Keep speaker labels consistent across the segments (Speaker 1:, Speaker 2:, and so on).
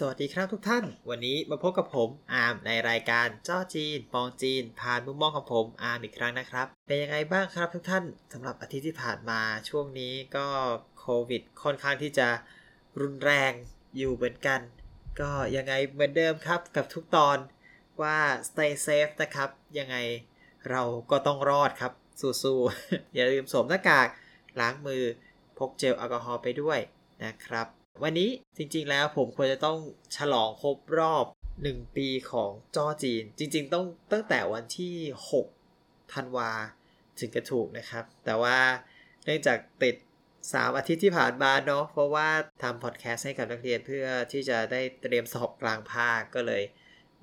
Speaker 1: สวัสดีครับทุกท่าน วันนี้มาพบกับผมอาร์มในรายการเจ้าจีน ปองจีน ผ่านมุมมองของผมอาร์มอีกครั้งนะครับ เป็นยังไงบ้างครับทุกท่านสำหรับอาทิตย์ที่ผ่านมาช่วงนี้ก็โควิดค่อนข้างที่จะรุนแรงอยู่เหมือนกัน ก็ยังไงเหมือนเดิมครับกับทุกตอนว่า stay safe นะครับ ยังไงเราก็ต้องรอดครับ สู้ๆอย่าลืมสวมหน้ากากล้างมือพกเจลแอลกอฮอล์ไปด้วยนะครับ วันนี้จริงๆแล้วผมควรจะต้องฉลองครบรอบ 1 ปีของจอจีน จริง ๆ ต้องตั้งแต่วันที่ 6 ธันวาถึงจะถูกนะครับ แต่ว่าเนื่องจากติด 3 อาทิตย์ที่ผ่านมาเนาะเพราะว่าทำพอดแคสต์ให้กับนักเรียนเพื่อที่จะได้เตรียมสอบกลางภาคก็เลย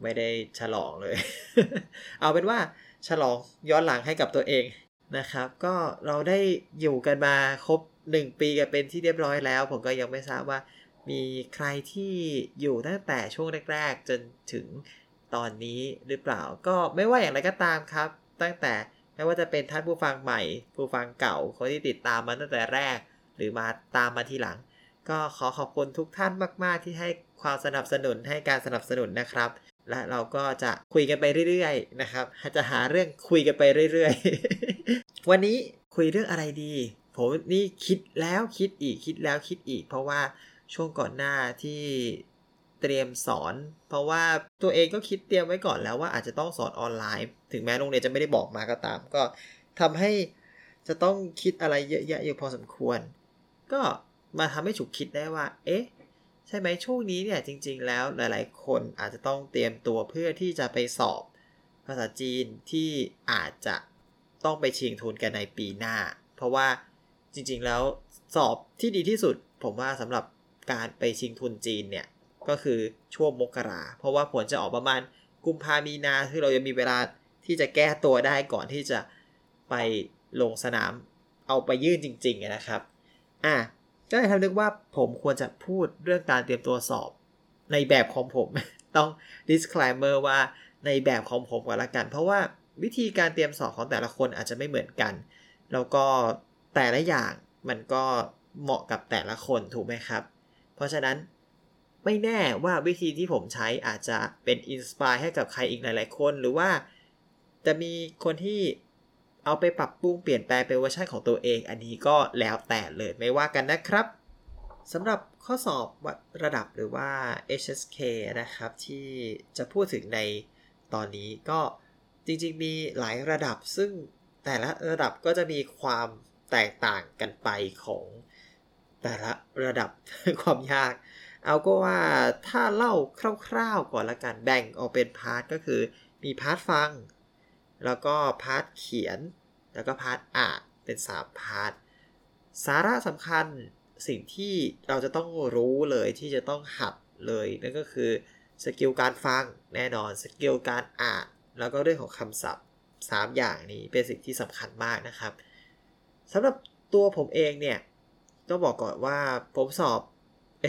Speaker 1: ไม่ได้ฉลองเลย เอาเป็นว่าฉลองย้อนหลังให้กับตัวเอง นะครับ ก็เราได้อยู่กันมาครบ 1 ปีกันเป็นที่เรียบร้อยแล้ว ผมก็ยังไม่ทราบว่ามีใครที่อยู่ตั้งแต่ช่วงแรก ๆ จนถึงตอนนี้หรือเปล่า ก็ไม่ว่าอย่างไรก็ตามครับ ตั้งแต่ไม่ว่าจะเป็นท่านผู้ฟังใหม่ ผู้ฟังเก่าคนที่ติดตามมาตั้งแต่แรก หรือมาตามมาทีหลัง ก็ขอขอบคุณทุกท่านมาก ๆ ที่ให้ความสนับสนุนให้การสนับสนุนนะครับ และเราก็จะคุยกันไปเรื่อยๆนะครับจะหาเรื่องคุยกันไปเรื่อยๆ วันนี้คุยเรื่องอะไรดี ผมนี่คิดแล้วคิดอีกคิดแล้วคิดอีก เพราะว่าช่วงก่อนหน้าที่เตรียมสอน เพราะว่าตัวเองก็คิดเตรียมไว้ก่อนแล้วว่าอาจจะต้องสอนออนไลน์ ถึงแม้โรงเรียนจะไม่ได้บอกมาก็ตาม ก็ทำให้จะต้องคิดอะไรเยอะแยะอยู่พอสมควร ก็มาทำให้ฉุกคิดได้ว่า เอ๊ะ ใช่ไหมช่วงนี้เนี่ยจริง ๆ แล้วหลาย ๆ คนอาจจะต้องเตรียมตัวเพื่อที่จะไปสอบ ภาษาจีนที่อาจจะต้องไปชิงทุนกันในปีหน้า เพราะว่าจริง ๆ แล้วสอบที่ดีที่สุด ผมว่าสำหรับการไปชิงทุนจีนเนี่ยก็คือช่วงมกรา เพราะว่าผลจะออกประมาณกุมภามีนาที่เราจะมีเวลาที่จะแก้ตัวได้ก่อนที่จะไปลงสนามเอาไปยื่นจริง ๆ นะครับ อะ ก็เลยทำนึกว่าผมควรจะพูดเรื่องการเตรียมตัวสอบในแบบของผม ต้อง disclaimer ว่าในแบบของผมก่อนละกัน เพราะว่าวิธีการเตรียมสอบของแต่ละคนอาจจะไม่เหมือนกัน แล้วก็แต่ละอย่างมันก็เหมาะกับแต่ละคนถูกไหมครับ เพราะฉะนั้นไม่แน่ว่าวิธีที่ผมใช้อาจจะเป็นอินสปายให้กับใครอีกหลาย ๆ คน หรือว่าจะมีคนที่ เอาไปปรับปรุงเปลี่ยนแปลงเป็นเวอร์ชันของตัวเอง อันนี้ก็แล้วแต่เลยไม่ว่ากันนะครับสำหรับข้อสอบระดับหรือว่า HSK นะครับ ที่จะพูดถึงในตอนนี้ก็จริงๆมีหลายระดับ ซึ่งแต่ละระดับก็จะมีความแตกต่างกันไปของแต่ละระดับความยาก เอาก็ว่าถ้าเล่าคร่าวๆก่อนละกันแบ่งออกเป็น part ก็คือมี part ฟัง แล้วก็ part เขียน แล้วก็ part อ่านเป็น3 part สาระสำคัญสิ่งที่เราจะต้องรู้เลยที่จะต้องหัดเลยนั่นก็คือ skill การฟังแน่นอน skill การอ่าน แล้วก็เรื่องของคำศัพท์ 3 อย่างนี้เป็นสิ่งที่สำคัญมากนะครับสำหรับตัวผมเองเนี่ยต้องบอกก่อนว่าผมสอบ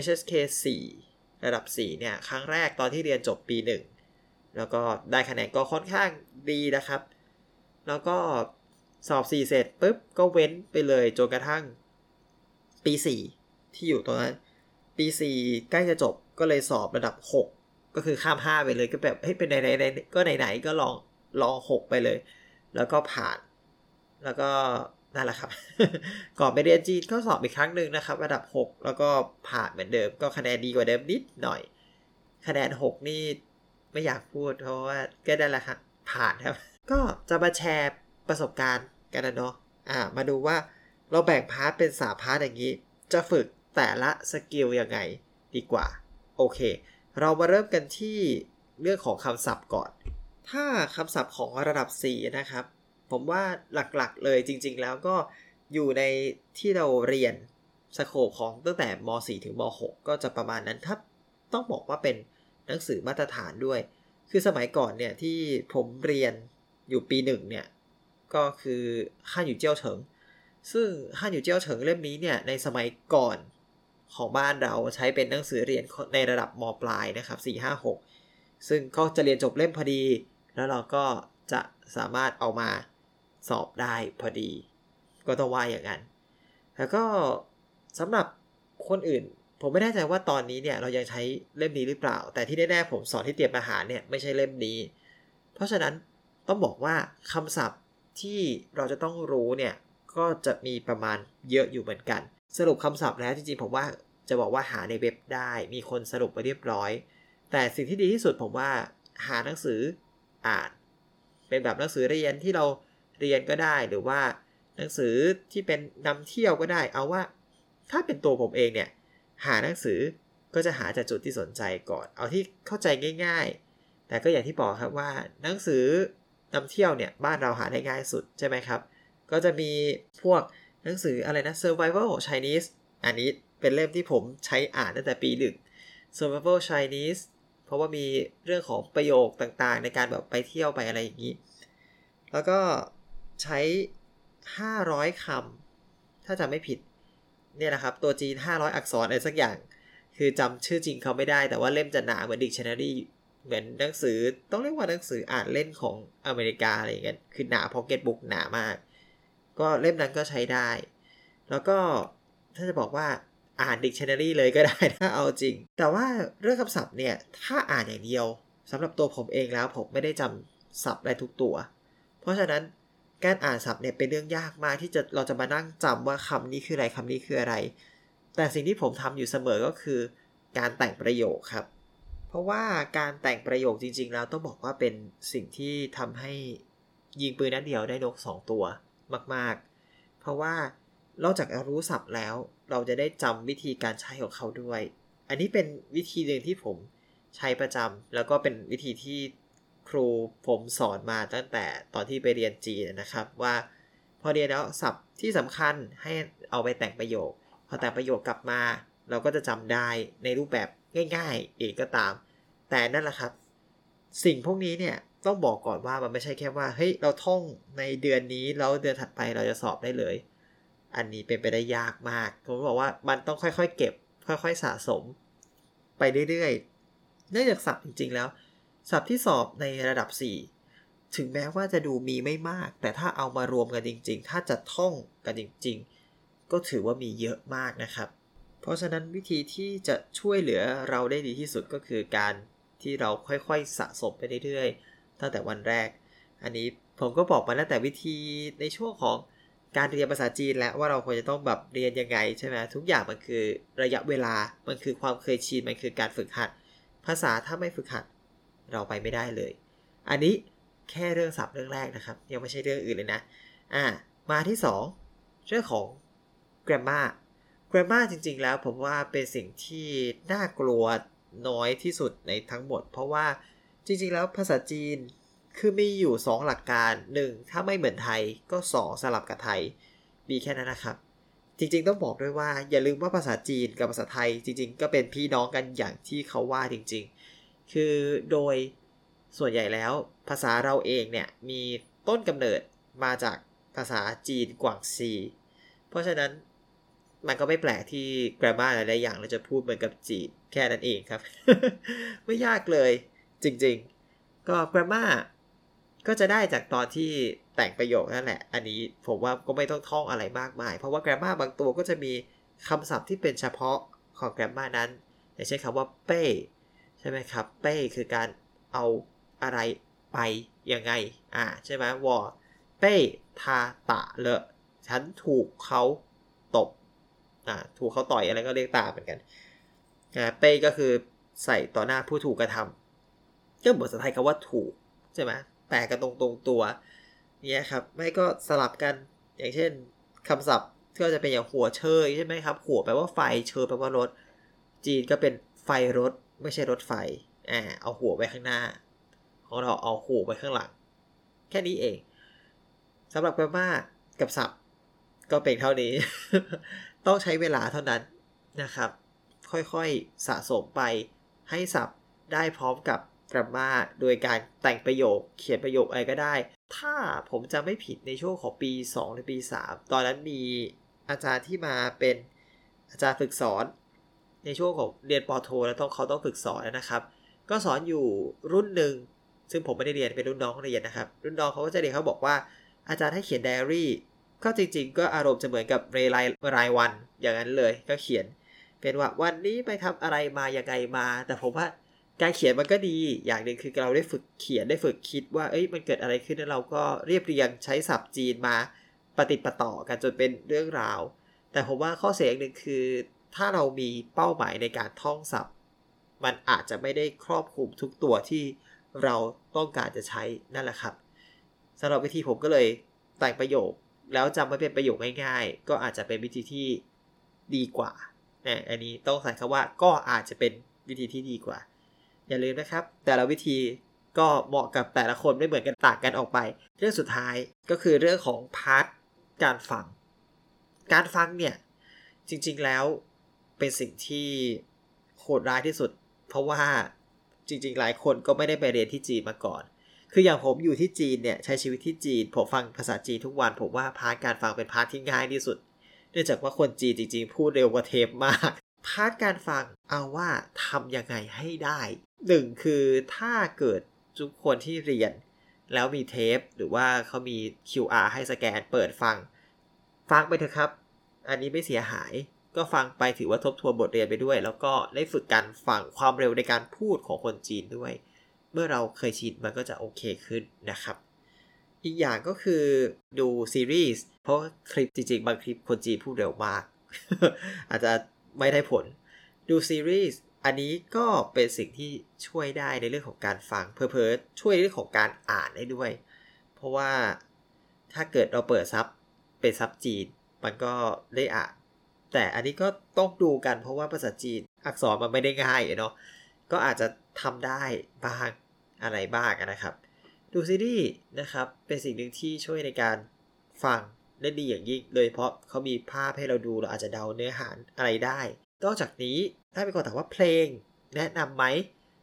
Speaker 1: HSK 4 ระดับ 4 เนี่ย ครั้งแรกตอนที่เรียนจบปี 1 แล้วก็ได้คะแนนก็ค่อนข้างดีนะครับ แล้วก็สอบ 4 เสร็จปุ๊บก็เว้นไปเลยจนกระทั่งปี 4 ที่อยู่ตรงนั้น ปี 4 ใกล้จะจบก็เลยสอบระดับ 6 ก็คือข้าม 5 ไปเลยก็แบบเฮ้ยเป็นไหนๆก็ไหนๆก็ลองลอง 6 ไปเลย แล้วก็ผ่าน แล้วก็นั่นแหละครับ ก่อนไปเรียนจีนก็สอบอีกครั้งหนึ่งนะครับ ระดับ 6 แล้วก็ผ่านเหมือนเดิม ก็คะแนนดีกว่าเดิมนิดหน่อย คะแนน 6 นี่ ไม่อยากพูดเพราะว่าก็ได้ละครับผ่านครับ ก็จะมาแชร์ประสบการณ์กันนะเนาะอ่ามาดูว่าเราแบ่ง part เป็นสาม part อย่างนี้ จะฝึกแต่ละ skill ยังไงดีกว่า โอเค เรามาเริ่มกันที่เรื่องของคำศัพท์ก่อน ถ้าคำศัพท์ของระดับ 4 นะครับ ผมว่าหลักๆเลยจริง ๆ แล้วก็อยู่ในที่เราเรียนสโคปของตั้งแต่ม .4 ถึงม .6 ก็จะประมาณนั้นถ้าต้องบอกว่าเป็น หนังสือมาตรฐานด้วย คือสมัยก่อนเนี่ยที่ผมเรียนอยู่ปีหนึ่งเนี่ยก็คือข้าอยู่เจียวเฉิง ซึ่งข้าอยู่เจียวเฉิงเล่มนี้เนี่ยในสมัยก่อนของบ้านเราใช้เป็นหนังสือเรียนในระดับมปลายนะครับ4 5 6 ซึ่งก็จะเรียนจบเล่มพอดี แล้วเราก็จะสามารถเอามาสอบได้พอดี ก็ต้องว่าอย่างนั้น แล้วก็สำหรับคนอื่น ผมไม่แน่ใจว่าตอนนี้เนี่ยเรายังใช้เล่มนี้หรือเปล่า แต่ที่แน่ๆผมสอนที่เตรียมอาหารเนี่ยไม่ใช่เล่มนี้ เพราะฉะนั้นต้องบอกว่าคำศัพท์ที่เราจะต้องรู้เนี่ยก็จะมีประมาณเยอะอยู่เหมือนกัน สรุปคำศัพท์แล้วจริงๆผมว่าจะบอกว่าหาในเว็บได้ มีคนสรุปไปเรียบร้อย แต่สิ่งที่ดีที่สุดผมว่าหาหนังสืออ่าน เป็นแบบหนังสือเรียนที่เราเรียนก็ได้หรือว่าหนังสือที่เป็นนำเที่ยวก็ได้ เอาว่าถ้าเป็นตัวผมเองเนี่ย หาหนังสือก็จะหาจากจุดที่สนใจก่อน เอาที่เข้าใจง่าย ๆ แต่ก็อย่างที่บอกครับว่าหนังสือนำเที่ยวเนี่ยบ้านเราหาได้ง่ายสุดใช่ไหมครับ ก็จะมีพวกหนังสืออะไรนะ Survival Chinese อันนี้เป็นเล่มที่ผมใช้อ่านตั้งแต่ปีหนึ่ง Survival Chinese เพราะว่ามีเรื่องของประโยคต่างๆ ในการแบบไปเที่ยวไปอะไรอย่างนี้ แล้วก็ใช้ 500คำถ้าจำไม่ผิด เนี่ยนะครับ ตัวจีน 500 อักษรอะไรสักอย่าง คือจำชื่อจริงเขาไม่ได้แต่ว่าเล่มจะหนาเหมือนดิกชันนารีเหมือนหนังสือต้องเรียกว่าหนังสืออ่านเล่นของอเมริกาอะไรอย่างเงี้ยคือหนาพ็อกเก็ตบุ๊กหนามาก ก็เล่มนั้นก็ใช้ได้ แล้วก็ถ้าจะบอกว่าอ่านดิกชันนารีเลยก็ได้ถ้าเอาจริง แต่ว่าเรื่องคำศัพท์เนี่ย ถ้าอ่านอย่างเดียวสำหรับตัวผมเองแล้วผมไม่ได้จำศัพท์ได้ทุกตัว เพราะฉะนั้น การอ่านศัพท์เนี่ยเป็นเรื่องยากมากที่จะเราจะมานั่งจำว่าคำนี้คืออะไรคำนี้คืออะไร แต่สิ่งที่ผมทำอยู่เสมอก็คือ การแต่งประโยคครับ เพราะว่าการแต่งประโยคจริง ๆ แล้วต้องบอกว่าเป็นสิ่งที่ทำให้ยิงปืนนัดเดียวได้นก 2 ตัวมาก ๆ เพราะว่านอกจากรู้ศัพท์แล้ว เราจะได้จำวิธีการใช้ของเขาด้วย อันนี้เป็นวิธีหนึ่งที่ผมใช้ประจำแล้วก็เป็นวิธีที่ ครูผมสอนมาตั้งแต่ตอนที่ไปเรียนจีนนะครับว่า พอเรียนแล้วศัพท์ที่สำคัญให้เอาไปแต่งประโยค พอแต่งประโยคกลับมา เราก็จะจำได้ในรูปแบบง่ายๆเองก็ตาม แต่นั่นแหละครับ สิ่งพวกนี้เนี่ยต้องบอกก่อนว่ามันไม่ใช่แค่ว่าเฮ้ยเราท่องในเดือนนี้แล้วเดือนถัดไปเราจะสอบได้เลย อันนี้เป็นไปได้ยากมากผมบอกว่ามันต้องค่อยๆ เก็บ ค่อยๆสะสม ไปเรื่อยๆเนื่องจากศัพท์จริง ๆ แล้ว ศัพท์ที่สอบในระดับ 4 ถึงแม้ว่าจะดูมีไม่มาก แต่ถ้าเอามารวมกันจริง ๆ ถ้าจะท่องกันจริง ๆ ก็ถือว่ามีเยอะมากนะครับ เพราะฉะนั้นวิธีที่จะช่วยเหลือเราได้ดีที่สุดก็คือการที่เราค่อยๆสะสมไปเรื่อยๆ ตั้งแต่วันแรก อันนี้ผมก็บอกมาแล้วแต่วิธีในช่วงของการเรียนภาษาจีนแล้วว่าเราควรจะต้องแบบเรียนยังไงใช่ไหมทุกอย่างมันคือระยะเวลา มันคือความเคยชิน มันคือการฝึกหัด ภาษาถ้าไม่ฝึกหัด เราไปไม่ได้เลย อันนี้แค่เรื่องศัพท์เรื่องแรกนะครับ ยังไม่ใช่เรื่องอื่นเลยนะอ่ามาที่ 2 เรื่องของ grammar grammar จริง ๆ แล้วผมว่าเป็นสิ่งที่น่ากลัวน้อยที่สุดในทั้งหมด เพราะว่าจริง ๆ แล้วภาษาจีนคือมีอยู่ 2 หลักการ 1. ถ้าไม่เหมือนไทยก็ 2 สลับกับไทย มีแค่นั้นนะครับ จริง ๆ ต้องบอกด้วยว่าอย่าลืมว่าภาษาจีนกับภาษาไทย จริง ๆ ก็เป็นพี่น้องกันอย่างที่เขาว่าจริงๆ คือโดยส่วนใหญ่แล้วภาษาเราเองเนี่ย มีต้นกำเนิดมาจากภาษาจีนกวางซี เพราะฉะนั้นมันก็ไม่แปลกที่ grammar หลายๆอย่างเราจะพูดเหมือนกับจีนแค่นั้นเองครับ ไม่ยากเลยจริงๆ ก็ grammar ก็จะได้จากตอนที่แต่งประโยคนั่นแหละ อันนี้ผมว่าก็ไม่ต้องท่องอะไรมากมาย เพราะว่า grammar บางตัวก็จะมีคำศัพท์ที่เป็นเฉพาะของ grammar นั้น อย่างเช่นคำว่าเป้ ใช่ไหมครับ เป้คือการเอาอะไรไปยังไง อ่า ใช่ไหมวอเป้ทาตะเลอะฉันถูกเขาตบ อ่า ถูกเขาต่อยอะไรก็เรียกตาเหมือนกันอ่าเป้ก็คือใส่ต่อหน้าผู้ถูกกระทำก็เหมือนภาษาไทยคำว่าถูกใช่ไหมแปลกันตรงตรงตัวเนี่ยครับ ไม่ก็สลับกัน อย่างเช่นคำศัพท์ที่จะเป็นอย่างหัวเชยใช่ไหมครับ หัวแปลว่าไฟ เชยแปลว่ารถ จีนก็เป็นไฟรถ ไม่ใช่รถไฟอ่าเอาหัวไว้ข้างหน้า ของเราเอาหัวไว้ข้างหลัง แค่นี้เองสำหรับแกรมากับศัพท์ก็เป็นเท่านี้ ต้องใช้เวลาเท่านั้นนะครับ ค่อยๆสะสมไปให้ศัพท์ได้พร้อมกับกรามาโดยการแต่งประโยค เขียนประโยคอะไรก็ได้ ถ้าผมจะไม่ผิดในช่วงของปี 2 หรือปี 3 ตอนนั้นมีอาจารย์ที่มาเป็นอาจารย์ฝึกสอน ในช่วงของเรียนปโทแล้วต้องเขาต้องฝึกสอนนะครับ ก็สอนอยู่รุ่นหนึ่งซึ่งผมไม่ได้เรียนเป็นรุ่นน้องเรียนนะครับ รุ่นน้องเขาก็จะเรียนเขาบอกว่าอาจารย์ให้เขียนไดอารี่ก็จริงๆ ก็อารมณ์จะเหมือนกับเรไลรายวัน อย่างนั้นเลยก็เขียน เป็นว่าวันนี้ไปทำอะไรมาอยังไงมา แต่ผมว่าการเขียนมันก็ดีอย่างหนึ่งคือเราได้ฝึกเขียนได้ฝึกคิดว่าเอ้ยมันเกิดอะไรขึ้นแล้วเราก็เรียบเรียงใช้ศัพท์จีนมาปฏิปต่อกันจนเป็นเรื่องราว แต่ผมว่าข้อเสียอย่างหนึ่งคือ ถ้าเรามีเป้าหมายในการท่องศัพท์ มันอาจจะไม่ได้ครอบคลุมทุกตัวที่เราต้องการจะใช้นั่นแหละครับสำหรับวิธีผมก็เลยแต่งประโยค แล้วจำไว้เป็นประโยคง่ายๆ ก็อาจจะเป็นวิธีที่ดีกว่านะอันนี้ต้องใส่คำว่าก็อาจจะเป็นวิธีที่ดีกว่า อย่าลืมนะครับ แต่ละวิธีก็เหมาะกับแต่ละคนไม่เหมือนกันต่างกันออกไป เรื่องสุดท้ายก็คือเรื่องของ part การฟัง การฟังเนี่ยจริงๆแล้ว เป็นสิ่งที่โหดร้ายที่สุด เพราะว่าจริง ๆ หลายคนก็ไม่ได้ไปเรียนที่จีนมาก่อน คืออย่างผมอยู่ที่จีนเนี่ยใช้ชีวิตที่จีน ผมฟังภาษาจีนทุกวัน ผมว่า part การฟังเป็น part ที่ง่ายที่สุด เนื่องจากว่าคนจีนจริง ๆ พูดเร็วกว่าเทปมาก พาร์ทการฟังเอาว่าทำยังไงให้ได้หนึ่งคือถ้าเกิดทุกคนที่เรียน แล้วมีเทป หรือว่าเขามี QR ให้สแกนเปิดฟัง ฟังไปเถอะครับ อันนี้ไม่เสียหาย ก็ฟังไปถือว่าทบทวนบทเรียนไปด้วย แล้วก็ได้ฝึกการฟังความเร็วในการพูดของคนจีนด้วย เมื่อเราเคยชินมันก็จะโอเคขึ้นนะครับ อีกอย่างก็คือดูซีรีส์เพราะคลิปจริงๆ บางคลิปคนจีนพูดเร็วมาก อาจจะไม่ได้ผล ดูซีรีส์อันนี้ก็เป็นสิ่งที่ช่วยได้ในเรื่องของการฟังเพอเพอช่วยในเรื่องของการอ่านได้ด้วย เพราะว่าถ้าเกิดเราเปิดซับเป็นซับจีน มันก็ได้อ่าน แต่อันนี้ก็ต้องดูกันเพราะว่าภาษาจีนอักษรมันไม่ได้ง่ายเนาะก็อาจจะทำได้บ้างอะไรบ้างนะครับ ดูซีรีส์นะครับเป็นสิ่งหนึ่งที่ช่วยในการฟังได้ดีอย่างยิ่งโดยเพราะเขามีภาพให้เราดูเราอาจจะเดาเนื้อหาอะไรได้ นอกจากนี้ถ้าเป็นคนถามว่าเพลงแนะนำไหม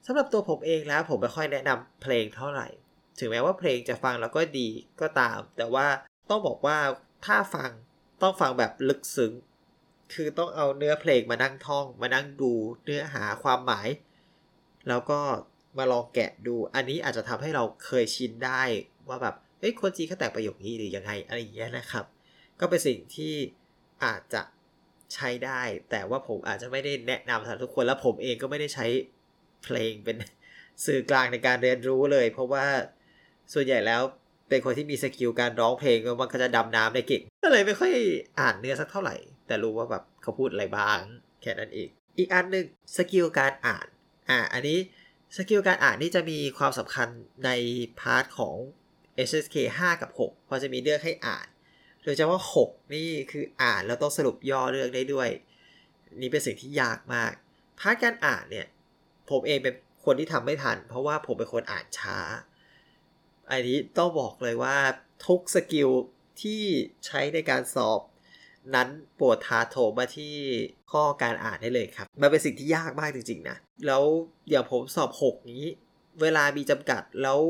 Speaker 1: สำหรับตัวผมเองแล้วผมไม่ค่อยแนะนำเพลงเท่าไหร่ ถึงแม้ว่าเพลงจะฟังแล้วก็ดีก็ตาม แต่ว่าต้องบอกว่าถ้าฟังต้องฟังแบบลึกซึ้ง คือต้องเอาเนื้อเพลงมานั่งท่อง มานั่งดูเนื้อหาความหมาย แล้วก็มาลองแกะดู อันนี้อาจจะทำให้เราเคยชินได้ว่าแบบเฮ้ยคนจีนเขาแต่งประโยคนี้หรือยังไงอะไรอย่างเงี้ยนะครับ ก็เป็นสิ่งที่อาจจะใช้ได้ แต่ว่าผมอาจจะไม่ได้แนะนำสำหรับทุกคนและผมเองก็ไม่ได้ใช้เพลงเป็นสื่อกลางในการเรียนรู้เลย เพราะว่าส่วนใหญ่แล้วเป็นคนที่มีสกิลการร้องเพลงมันก็จะดำน้ำได้เก่งก็เลยไม่ค่อยอ่านเนื้อสักเท่าไหร่ แต่รู้ว่าแบบเขาพูดอะไรบ้าง แค่นั้นเอง อีกอันหนึ่ง skill การอ่าน อ่า อันนี้ skill การอ่านนี่จะมีความสำคัญในพาร์ทของ SSK 5 กับ 6 พอจะมีเรื่องให้อ่าน โดยเฉพาะ 6 นี่คืออ่านแล้วต้องสรุปย่อเรื่องได้ด้วย นี่เป็นสิ่งที่ยากมาก part การอ่านเนี่ย ผมเองเป็นคนที่ทำไม่ทัน เพราะว่าผมเป็นคนอ่านช้า อันนี้ต้องบอกเลยว่าทุก skill ที่ใช้ในการสอบ นั้นโปรดถาโถมมาที่ข้อการอ่านได้เลยครับ มันเป็นสิ่งที่ยากมากจริงๆนะ แล้วอย่างผมสอบ 6 นี้ เวลามีจำกัดแล้ว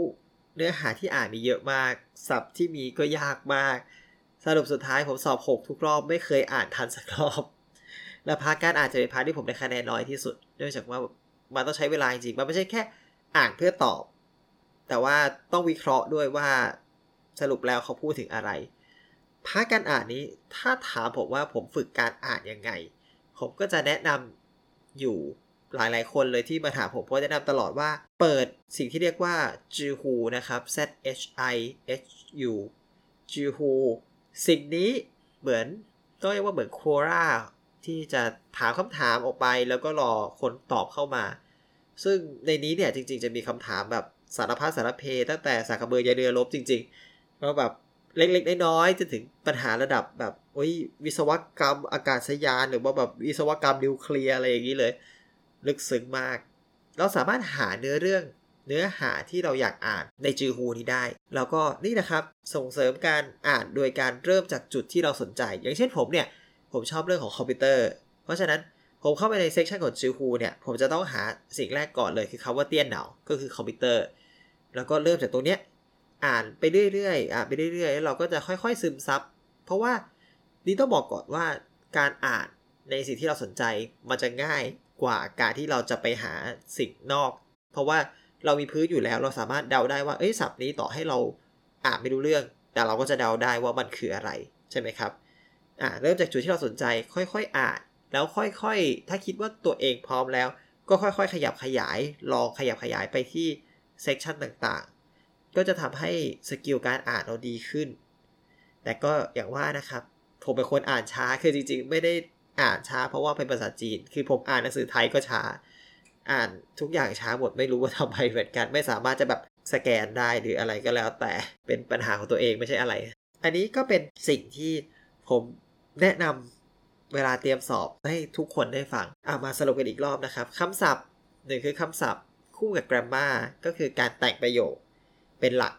Speaker 1: เนื้อหาที่อ่านมีเยอะมากศัพท์ที่มีก็ยากมาก สรุปสุดท้ายผมสอบ 6 ทุกรอบไม่เคยอ่านทันสักรอบ และ part การอ่านจะเป็น part ที่ผมได้คะแนนน้อยที่สุดเนื่องจากว่ามันต้องใช้เวลาจริงมันไม่ใช่แค่อ่านเพื่อตอบ แต่ว่าต้องวิเคราะห์ด้วยว่าสรุปแล้วเขาพูดถึงอะไร พาการอ่านนี้ถ้าถามผมว่าผมฝึกการอ่านยังไง ผมก็จะแนะนำอยู่หลายๆคนเลยที่มาถามผมก็จะแนะนำตลอดว่า เปิดสิ่งที่เรียกว่าจือฮูนะครับ Z H I H U จือฮูสิ่งนี้เหมือนต้องเรียกว่าเหมือนโคราที่จะถามคำถามออกไปแล้วก็รอคนตอบเข้ามา ซึ่งในนี้เนี่ยจริง ๆ จะมีคำถามแบบสารพัดสารเพตั้งแต่สากระเบือยาเรือลบจริงๆก็แบบ เล็กๆน้อยๆจนถึงปัญหาระดับแบบโอ้ยวิศวกรรมอากาศยานหรือว่าแบบวิศวกรรมนิวเคลียร์อะไรอย่างนี้เลย ลึกซึ้งมาก เราสามารถหาเนื้อเรื่องเนื้อหาที่เราอยากอ่านในจือฮูนี้ได้ แล้วก็นี่นะครับส่งเสริมการอ่านโดยการเริ่มจากจุดที่เราสนใจ อย่างเช่นผมเนี่ย ผมชอบเรื่องของคอมพิวเตอร์ เพราะฉะนั้นผมเข้าไปใน section ของ 知乎 เนี่ยผมจะต้องหาสิ่งแรกก่อนเลยคือคาว่าเตี้ยนเหนาก็คือคอมพิวเตอร์ แล้วก็เริ่มจากตรงเนี้ย อ่านไปเรื่อยๆอ่านไปเรื่อยๆแล้วเราก็จะค่อยๆซึมซับ เพราะว่านี่ต้องบอกก่อนว่าการอ่านในสิ่งที่เราสนใจมันจะง่ายกว่าการที่เราจะไปหาสิ่งนอก เพราะว่าเรามีพื้นอยู่แล้วเราสามารถเดาได้ว่าเอ้ยศัพท์นี้ต่อให้เราอ่านไม่รู้เรื่อง แต่เราก็จะเดาได้ว่ามันคืออะไรใช่ไหมครับอ่าเริ่มจากจุดที่เราสนใจ ค่อยๆอ่าน แล้วค่อยๆ ถ้าคิดว่าตัวเองพร้อมแล้ว ก็ค่อยๆ ขยับขยาย ลองขยับขยายไปที่ section ต่างๆ ก็จะทำให้ skill การอ่านเราดีขึ้น แต่ก็อย่างว่านะครับ ผมเป็นคนอ่านช้า คือจริงๆ ไม่ได้อ่านช้า เพราะว่าเป็นภาษาจีน คือผมอ่านหนังสือไทยก็ช้า อ่านทุกอย่างช้าหมด ไม่รู้ว่าทำไมเหมือนกัน ไม่สามารถจะแบบสแกนได้หรืออะไรก็แล้ว แต่ เป็นปัญหาของตัวเองไม่ใช่อะไร อันนี้ก็เป็นสิ่งที่ผมแนะนำเวลาเตรียมสอบให้ทุกคนได้ฟังอามาสรุปกันอีกรอบนะครับคำศัพท์หนึ่งคือคำศัพท์ คู่กับ grammar ก็คือการแต่งประโยค เป็นหลัก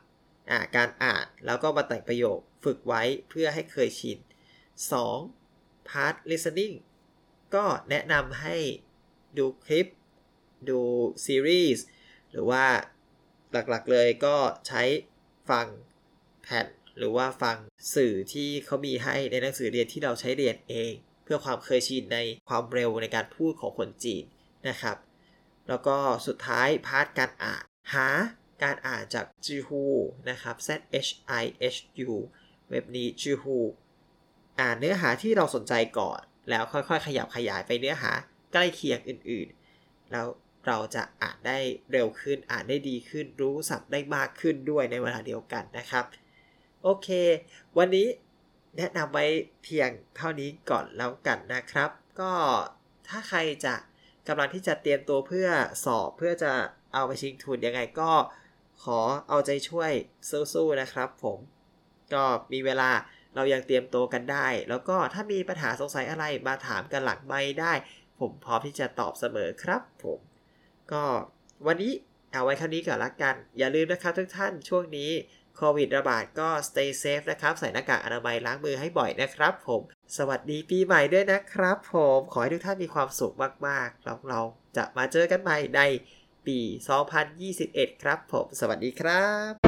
Speaker 1: อ่าการอ่านแล้วก็มาแต่งประโยคฝึกไว้เพื่อให้เคยชิน 2. part listening ก็แนะนำให้ดูคลิป ดูซีรีส์หรือว่าหลักๆเลยก็ใช้ฟังแผ่นหรือว่าฟังสื่อที่เขามีให้ในหนังสือเรียนที่เราใช้เรียนเอง เพื่อความเคยชินในความเร็วในการพูดของคนจีนนะครับ แล้วก็สุดท้ายพาร์ทการอ่านหา การอ่านจากจีฮูนะครับ Z H I H U เว็บนี้จีฮูอ่านเนื้อหาที่เราสนใจก่อน แล้วค่อยๆ ขยับขยายไปเนื้อหาใกล้เคียงอื่นๆ แล้วเราจะอ่านได้เร็วขึ้น อ่านได้ดีขึ้น รู้ศัพท์ได้มากขึ้นด้วยในเวลาเดียวกันนะครับ โอเค วันนี้แนะนำไว้เพียงเท่านี้ก่อนแล้วกันนะครับ ก็ถ้าใครจะกำลังที่จะเตรียมตัวเพื่อสอบเพื่อจะเอาไปชิงทุนยังไงก็ ขอเอาใจช่วยสู้ๆนะครับผม ก็มีเวลาเรายังเตรียมตัวกันได้ แล้วก็ถ้ามีปัญหาสงสัยอะไรมาถามกันหลังไม่ได้ ผมพร้อมที่จะตอบเสมอครับผม ก็วันนี้เอาไว้เท่านี้ก่อนละกัน อย่าลืมนะครับทุกท่านช่วงนี้โควิดระบาดก็ stay safe นะครับ ใส่หน้ากากอนามัยล้างมือให้บ่อยนะครับผม สวัสดีปีใหม่ด้วยนะครับผม ขอให้ทุกท่านมีความสุขมากๆแล้วเราจะมาเจอกันใหม่ใน ปี 2021 ครับผม สวัสดีครับ